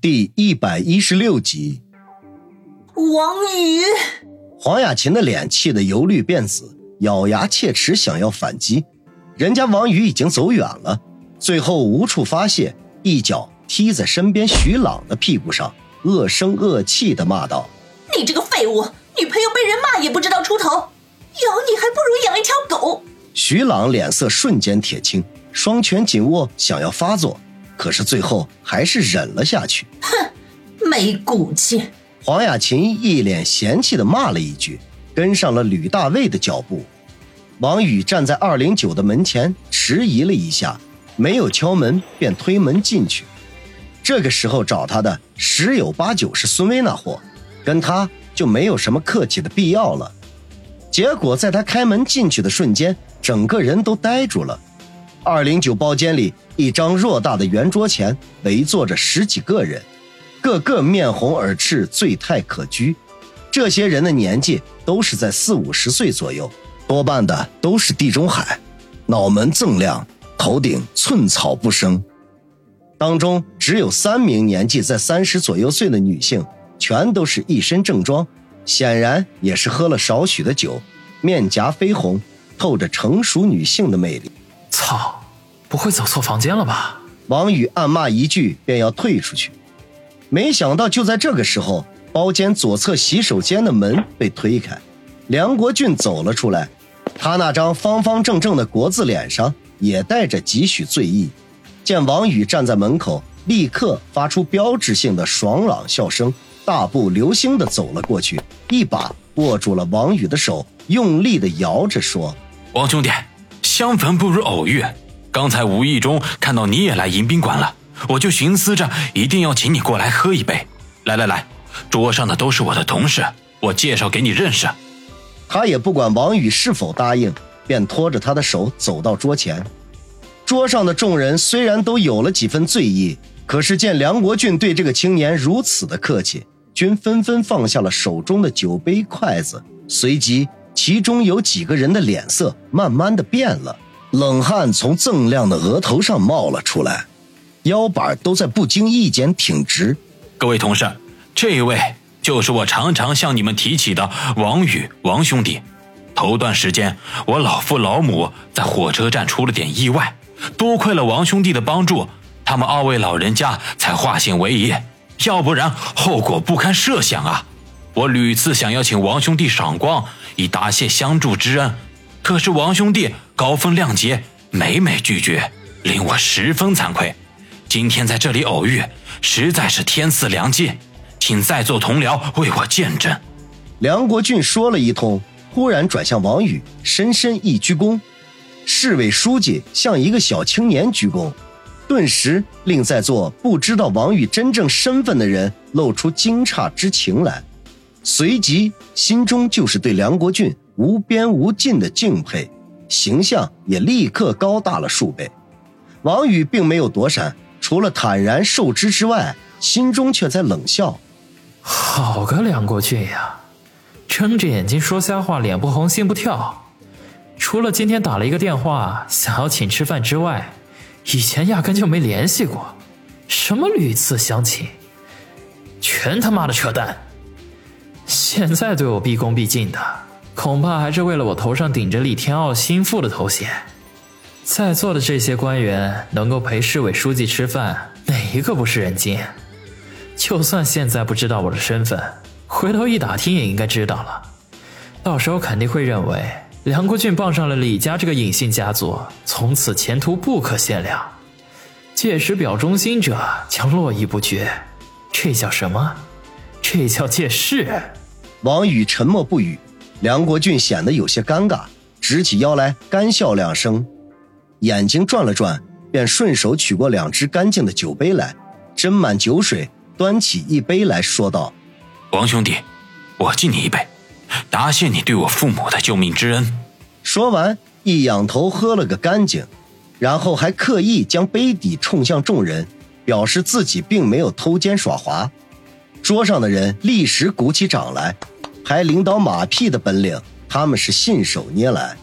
第一百一十六集，王宇，黄雅琴的脸气得由绿变紫，咬牙切齿想要反击，人家王宇已经走远了，最后无处发泄，一脚踢在身边徐朗的屁股上，恶声恶气的骂道：“你这个废物，女朋友被人骂也不知道出头，养你还不如养一条狗。”徐朗脸色瞬间铁青，双拳紧握，想要发作。可是最后还是忍了下去。哼，没骨气！黄雅琴一脸嫌弃的骂了一句，跟上了吕大卫的脚步。王宇站在二零九的门前，迟疑了一下，没有敲门，便推门进去。这个时候找他的十有八九是孙威那货，跟他就没有什么客气的必要了。结果在他开门进去的瞬间，整个人都呆住了。二零九包间里，一张偌大的圆桌前围坐着十几个人，个个面红耳赤，醉态可掬。这些人的年纪都是在四五十岁左右，多半的都是地中海，脑门锃亮，头顶寸草不生。当中只有三名年纪在三十左右岁的女性，全都是一身正装，显然也是喝了少许的酒，面颊绯红，透着成熟女性的魅力。操！不会走错房间了吧？王宇暗骂一句，便要退出去。没想到就在这个时候，包间左侧洗手间的门被推开，梁国俊走了出来。他那张方方正正的国字脸上也带着几许醉意。见王宇站在门口，立刻发出标志性的爽朗笑声，大步流星的走了过去，一把握住了王宇的手，用力的摇着说：“王兄弟，相逢不如偶遇。”刚才无意中看到你也来迎宾馆了，我就寻思着一定要请你过来喝一杯。来来来，桌上的都是我的同事，我介绍给你认识。他也不管王宇是否答应，便拖着他的手走到桌前。桌上的众人虽然都有了几分醉意，可是见梁国俊对这个青年如此的客气，均纷纷放下了手中的酒杯筷子。随即，其中有几个人的脸色慢慢的变了。冷汗从锃亮的额头上冒了出来，腰板都在不经意间挺直。各位同事，这一位就是我常常向你们提起的王宇王兄弟。头段时间我老父老母在火车站出了点意外，多亏了王兄弟的帮助，他们二位老人家才化险为夷，要不然后果不堪设想啊！我屡次想要请王兄弟赏光，以答谢相助之恩。可是王兄弟高风亮节，每每拒绝，令我十分惭愧。今天在这里偶遇，实在是天赐良机，请在座同僚为我见证。梁国俊说了一通，忽然转向王宇，深深一鞠躬。市委书记向一个小青年鞠躬，顿时令在座不知道王宇真正身份的人露出惊诧之情来，随即心中就是对梁国俊。无边无尽的敬佩，形象也立刻高大了数倍。王宇并没有躲闪，除了坦然受之之外，心中却在冷笑：“好个梁国俊呀，睁着眼睛说瞎话，脸不红心不跳。除了今天打了一个电话想要请吃饭之外，以前压根就没联系过。什么屡次相请，全他妈的扯淡！现在对我毕恭毕敬的。”恐怕还是为了我头上顶着李天傲心腹的头衔。在座的这些官员能够陪市委书记吃饭，哪一个不是人精？就算现在不知道我的身份，回头一打听也应该知道了。到时候肯定会认为梁国俊傍上了李家这个隐姓家族，从此前途不可限量。届时表忠心者将络绎不绝。这叫什么？这叫借势。王宇沉默不语。梁国俊显得有些尴尬，直起腰来，干笑两声，眼睛转了转，便顺手取过两只干净的酒杯来，斟满酒水，端起一杯来说道：“王兄弟，我敬你一杯，答谢你对我父母的救命之恩。”说完，一仰头喝了个干净，然后还刻意将杯底冲向众人，表示自己并没有偷奸耍滑。桌上的人立时鼓起掌来。还领导马屁的本领，他们是信手拈来。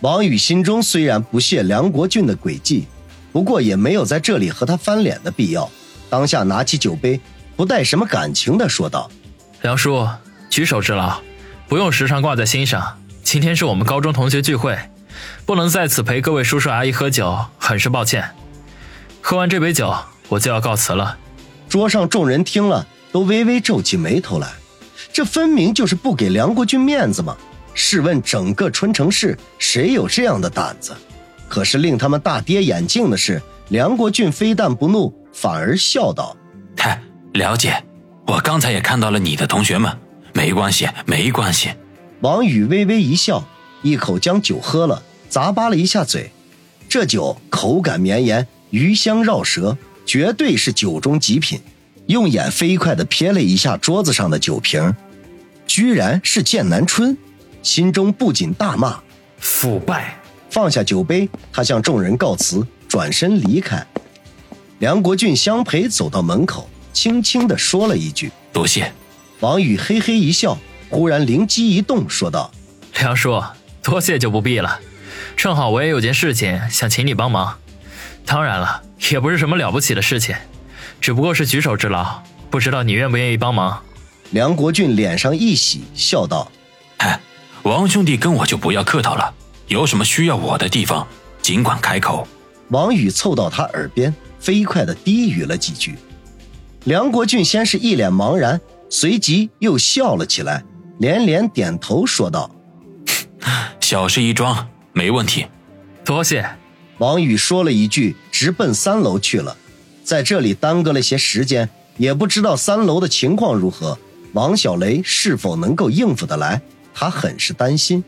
王宇心中虽然不屑梁国俊的诡计，不过也没有在这里和他翻脸的必要。当下拿起酒杯，不带什么感情的说道：“梁叔，举手之劳，不用时常挂在心上。今天是我们高中同学聚会，不能在此陪各位叔叔阿姨喝酒，很是抱歉。喝完这杯酒，我就要告辞了。”桌上众人听了，都微微皱起眉头来。这分明就是不给梁国俊面子嘛！试问整个春城市，谁有这样的胆子？可是令他们大跌眼镜的是，梁国俊非但不怒，反而笑道：“嗨，了解。我刚才也看到了你的同学们，没关系，没关系。”王宇微微一笑，一口将酒喝了，咂巴了一下嘴。这酒口感绵延，余香绕舌，绝对是酒中极品。用眼飞快地瞥了一下桌子上的酒瓶，居然是剑南春，心中不禁大骂：“腐败！”放下酒杯，他向众人告辞，转身离开。梁国俊相陪走到门口，轻轻地说了一句：“多谢。”王宇嘿嘿一笑，忽然灵机一动，说道：“梁叔，多谢就不必了。正好我也有件事情想请你帮忙，当然了，也不是什么了不起的事情，只不过是举手之劳，不知道你愿不愿意帮忙？”梁国俊脸上一喜，笑道：“哎，王兄弟跟我就不要客套了。”有什么需要我的地方，尽管开口。王宇凑到他耳边，飞快的低语了几句。梁国俊先是一脸茫然，随即又笑了起来，连连点头说道：“小事一桩，没问题，多谢。”王宇说了一句，直奔三楼去了。在这里耽搁了些时间，也不知道三楼的情况如何，王小雷是否能够应付得来，他很是担心。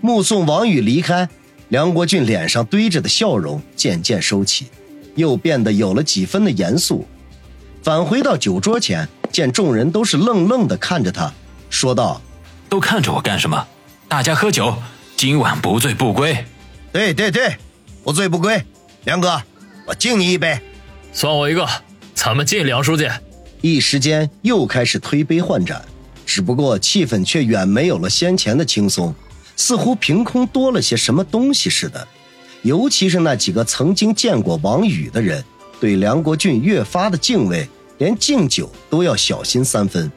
目送王宇离开，梁国俊脸上堆着的笑容渐渐收起，又变得有了几分的严肃。返回到酒桌前，见众人都是愣愣的看着他，说道：“都看着我干什么？大家喝酒，今晚不醉不归。”“对对对，不醉不归。”梁哥，我敬你一杯，算我一个。咱们敬梁书记。一时间又开始推杯换盏，只不过气氛却远没有了先前的轻松。似乎凭空多了些什么东西似的，尤其是那几个曾经见过王宇的人，对梁国俊越发的敬畏，连敬酒都要小心三分。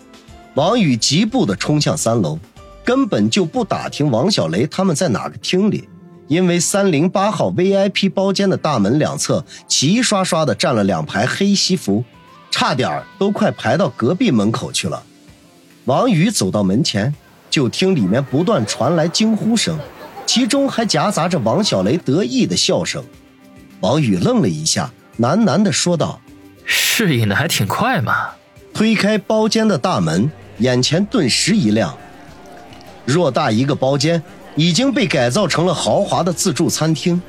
王宇疾步的冲向三楼，根本就不打听王小雷他们在哪个厅里，因为三零八号 VIP 包间的大门两侧齐刷刷的站了两排黑西服，差点都快排到隔壁门口去了。王宇走到门前。就听里面不断传来惊呼声，其中还夹杂着王小雷得意的笑声。王宇愣了一下，喃喃地说道：“适应的还挺快嘛。”推开包间的大门，眼前顿时一亮。偌大一个包间已经被改造成了豪华的自助餐厅，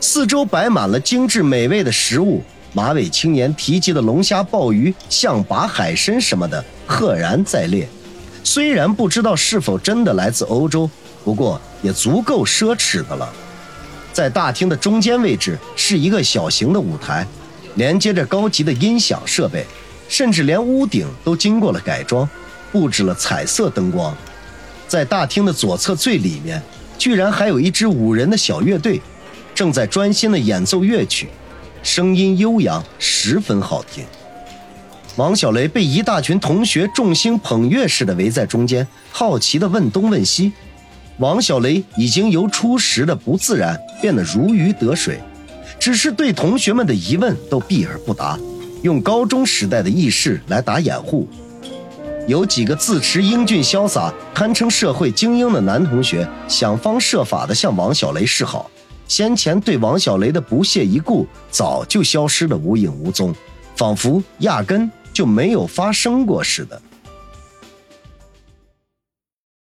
四周摆满了精致美味的食物。马尾青年提及的龙虾、鲍鱼、象拔海参什么的，赫然在列。虽然不知道是否真的来自欧洲，不过也足够奢侈的了。在大厅的中间位置是一个小型的舞台，连接着高级的音响设备，甚至连屋顶都经过了改装，布置了彩色灯光。在大厅的左侧最里面，居然还有一支五人的小乐队，正在专心的演奏乐曲，声音悠扬，十分好听。王小雷被一大群同学众星捧月似的围在中间，好奇地问东问西。王小雷已经由初时的不自然变得如鱼得水，只是对同学们的疑问都避而不答，用高中时代的意识来打掩护。有几个自持英俊潇洒、堪称社会精英的男同学，想方设法地向王小雷示好，先前对王小雷的不屑一顾早就消失得无影无踪，仿佛压根。就没有发生过似的。